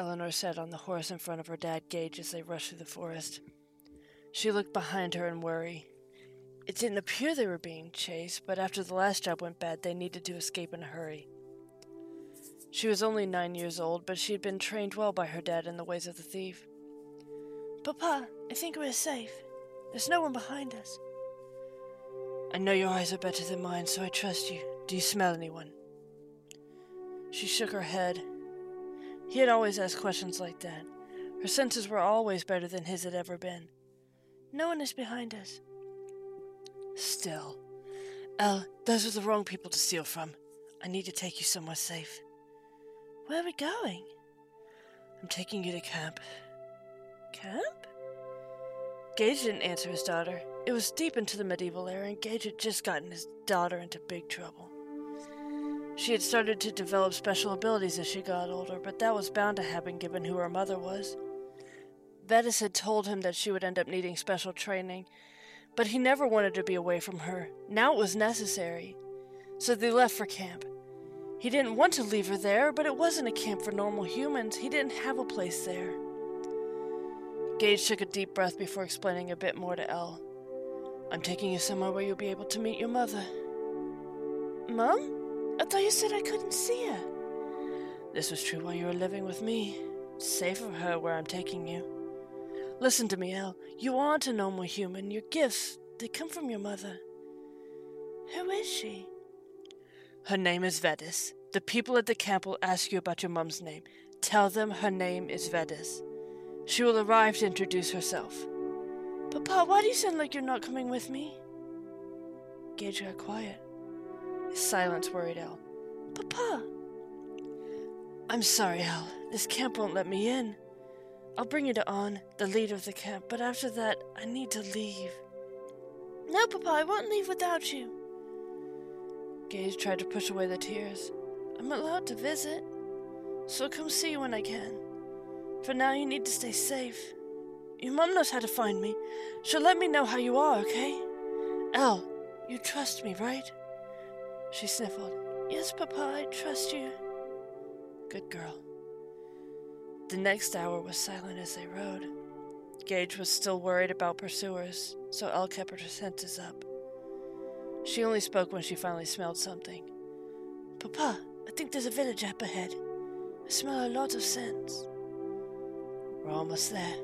Eleanor sat on the horse in front of her dad, Gage, as they rushed through the forest. She looked behind her in worry. It didn't appear they were being chased, but after the last job went bad, they needed to escape in a hurry. She was only nine years old, but she had been trained well by her dad in the ways of the thief. Papa, I think we're safe. There's no one behind us. I know your eyes are better than mine, so I trust you. Do you smell anyone? She shook her head. He had always asked questions like that. Her senses were always better than his had ever been. No one is behind us. Still. Elle, those are the wrong people to steal from. I need to take you somewhere safe. Where are we going? I'm taking you to camp. Camp? Gage didn't answer his daughter. It was deep into the medieval era, and Gage had just gotten his daughter into big trouble. She had started to develop special abilities as she got older, but that was bound to happen given who her mother was. Vetus had told him that she would end up needing special training, but he never wanted to be away from her. Now it was necessary. So they left for camp. He didn't want to leave her there, but it wasn't a camp for normal humans. He didn't have a place there. Gage took a deep breath before explaining a bit more to Elle. I'm taking you somewhere where you'll be able to meet your mother. Mom? I thought you said I couldn't see her. This was true while you were living with me. Safe for her where I'm taking you. Listen to me, Elle. You aren't a normal human. Your gifts, they come from your mother. Who is she? Her name is Vetus. The people at the camp will ask you about your mum's name. Tell them her name is Vetus. She will arrive to introduce herself. Papa, why do you sound like you're not coming with me? Gage got quiet. Silence worried Elle. Papa! I'm sorry, Elle. This camp won't let me in. I'll bring you to Arn, the leader of the camp, but after that, I need to leave. No, Papa, I won't leave without you. Gage tried to push away the tears. I'm allowed to visit, so come see you when I can. For now, you need to stay safe. Your mom knows how to find me. She'll let me know how you are, okay? Elle, you trust me, right? She sniffled. Yes, Papa, I trust you. Good girl. The next hour was silent as they rode. Gage was still worried about pursuers, so Elle kept her senses up. She only spoke when she finally smelled something. Papa, I think there's a village up ahead. I smell a lot of scents. We're almost there.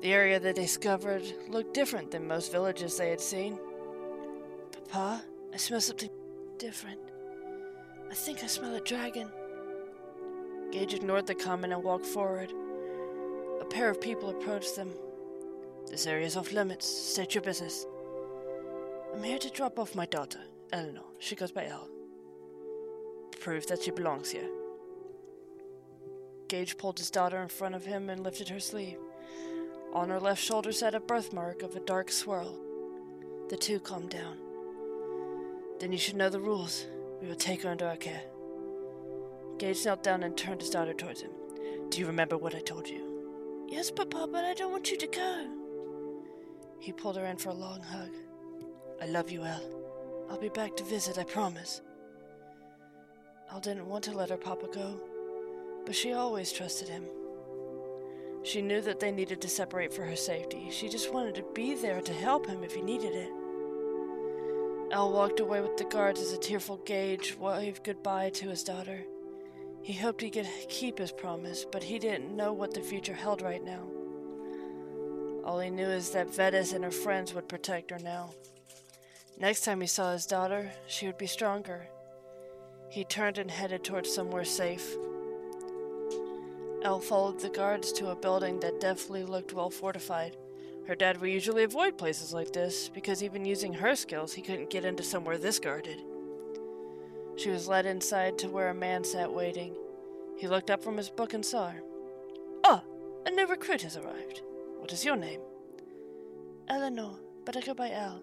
The area they discovered looked different than most villages they had seen. Papa, I smell something different. I think I smell a dragon. Gage ignored the comment and walked forward. A pair of people approached them. This area is off limits. State your business. I'm here to drop off my daughter, Eleanor. She goes by Elle. Prove that she belongs here. Gage pulled his daughter in front of him and lifted her sleeve. On her left shoulder sat a birthmark of a dark swirl. The two calmed down. Then you should know the rules. We will take her under our care. Gage knelt down and turned his daughter towards him. Do you remember what I told you? Yes, Papa, but I don't want you to go. He pulled her in for a long hug. I love you, Elle. I'll be back to visit, I promise. Elle didn't want to let her papa go, but she always trusted him. She knew that they needed to separate for her safety. She just wanted to be there to help him if he needed it. Elle walked away with the guards as a tearful Gage waved goodbye to his daughter. He hoped he could keep his promise, but he didn't know what the future held right now. All he knew is that Vetus and her friends would protect her now. Next time he saw his daughter, she would be stronger. He turned and headed towards somewhere safe. Elle followed the guards to a building that definitely looked well fortified. Her dad would usually avoid places like this because even using her skills, he couldn't get into somewhere this guarded. She was led inside to where a man sat waiting. He looked up from his book and saw her. Ah, a new recruit has arrived. What is your name? Eleanor, but I go by Elle.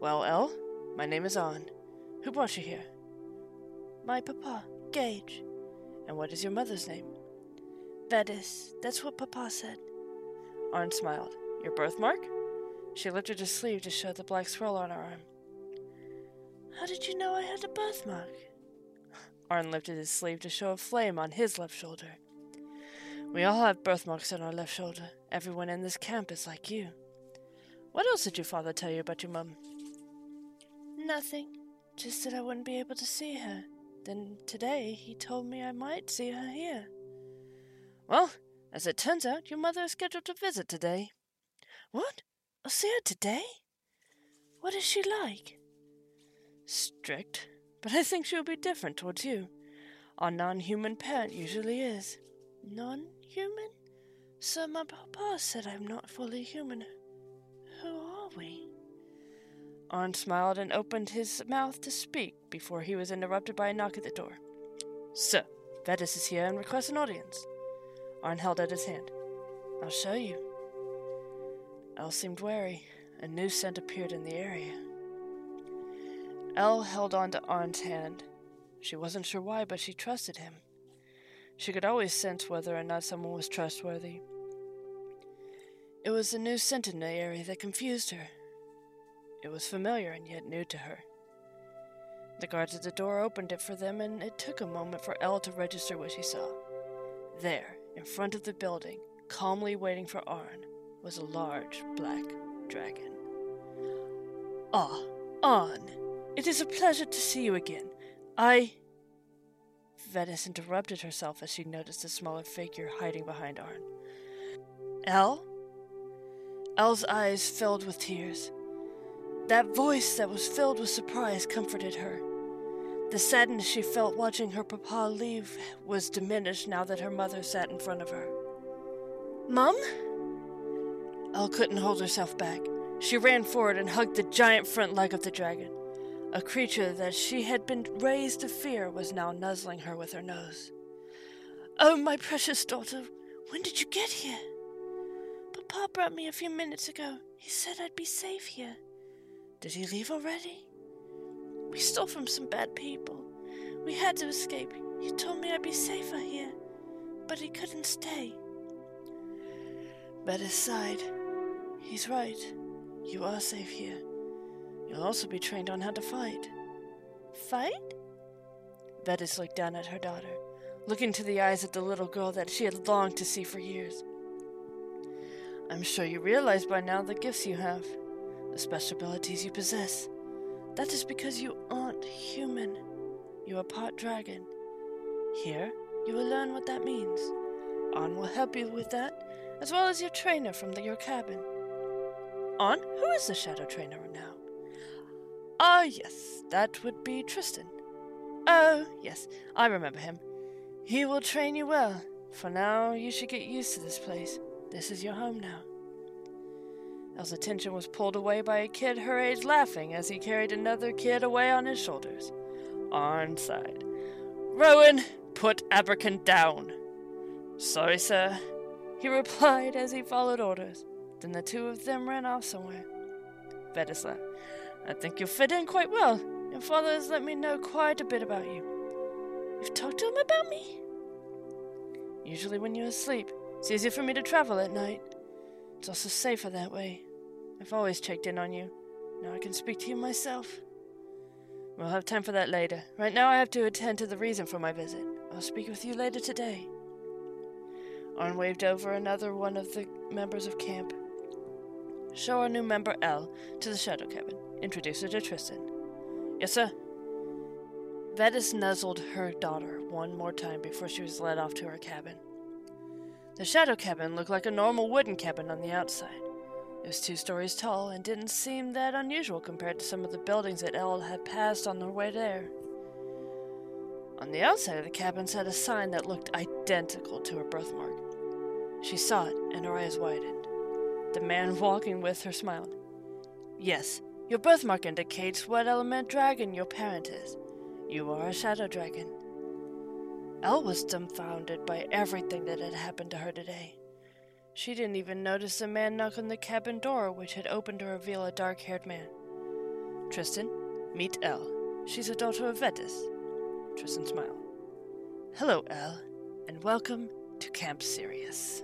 Well, Elle, my name is Arn. Who brought you here? My papa, Gage. And what is your mother's name? Vetus. That's what papa said. Arn smiled. Your birthmark? She lifted her sleeve to show the black swirl on her arm. How did you know I had a birthmark? Arn lifted his sleeve to show a flame on his left shoulder. We all have birthmarks on our left shoulder. Everyone in this camp is like you. What else did your father tell you about your mum? Nothing. Just that I wouldn't be able to see her. Then today he told me I might see her here. Well, as it turns out, your mother is scheduled to visit today. What? I'll see her today? What is she like? Strict, but I think she'll be different towards you. Our non human parent usually is. Non human? So my papa said I'm not fully human. Who are we? Arn smiled and opened his mouth to speak before he was interrupted by a knock at the door. Sir, Vetus is here and requests an audience. Arn held out his hand. I'll show you. Elle seemed wary. A new scent appeared in the area. Elle held on to Arn's hand. She wasn't sure why, but she trusted him. She could always sense whether or not someone was trustworthy. It was the new scent in the area that confused her. It was familiar and yet new to her. The guards at the door opened it for them, and it took a moment for Elle to register what she saw. There, in front of the building, calmly waiting for Arn, was a large black dragon. Ah, Arn, it is a pleasure to see you again. I. Vetus interrupted herself as she noticed a smaller figure hiding behind Arn. Elle? Elle's eyes filled with tears. That voice that was filled with surprise comforted her. The sadness she felt watching her papa leave was diminished now that her mother sat in front of her. Mum? Elle couldn't hold herself back. She ran forward and hugged the giant front leg of the dragon. A creature that she had been raised to fear was now nuzzling her with her nose. Oh, my precious daughter, when did you get here? Papa brought me a few minutes ago. He said I'd be safe here. Did he leave already? We stole from some bad people. We had to escape. He told me I'd be safer here, but he couldn't stay. Vetus sighed. He's right. You are safe here. You'll also be trained on how to fight. Fight? Vetus looked down at her daughter, looking to the eyes of the little girl that she had longed to see for years. I'm sure you realize by now the gifts you have, the special abilities you possess. That is because you aren't human. You are part dragon. Here, you will learn what that means. Arn will help you with that, as well as your trainer from the, your cabin. Arn, who is the shadow trainer now? Ah, yes, that would be Tristan. Oh, yes, I remember him. He will train you well. For now, you should get used to this place. This is your home now. El's attention was pulled away by a kid her age laughing as he carried another kid away on his shoulders. Arn sighed. Rowan, put Abercon down. Sorry, sir, he replied as he followed orders. Then the two of them ran off somewhere. Laughed. I think you'll fit in quite well. Your father has let me know quite a bit about you. You've talked to him about me? Usually when you're asleep. It's easier for me to travel at night. It's also safer that way. I've always checked in on you. Now I can speak to you myself. We'll have time for that later. Right now I have to attend to the reason for my visit. I'll speak with you later today. Arn waved over another one of the members of camp. Show our new member Elle, to the shadow cabin. Introduce her to Tristan. Yes, sir. Vetus nuzzled her daughter one more time before she was led off to her cabin. The shadow cabin looked like a normal wooden cabin on the outside. It was two stories tall and didn't seem that unusual compared to some of the buildings that Elle had passed on her way there. On the outside of the cabin sat a sign that looked identical to her birthmark. She saw it, and her eyes widened. The man walking with her smiled. Yes, your birthmark indicates what element dragon your parent is. You are a shadow dragon. Elle was dumbfounded by everything that had happened to her today. She didn't even notice a man knock on the cabin door, which had opened to reveal a dark haired man. Tristan, meet Elle. She's a daughter of Vetus. Tristan smiled. Hello, Elle, and welcome to Camp Sirius.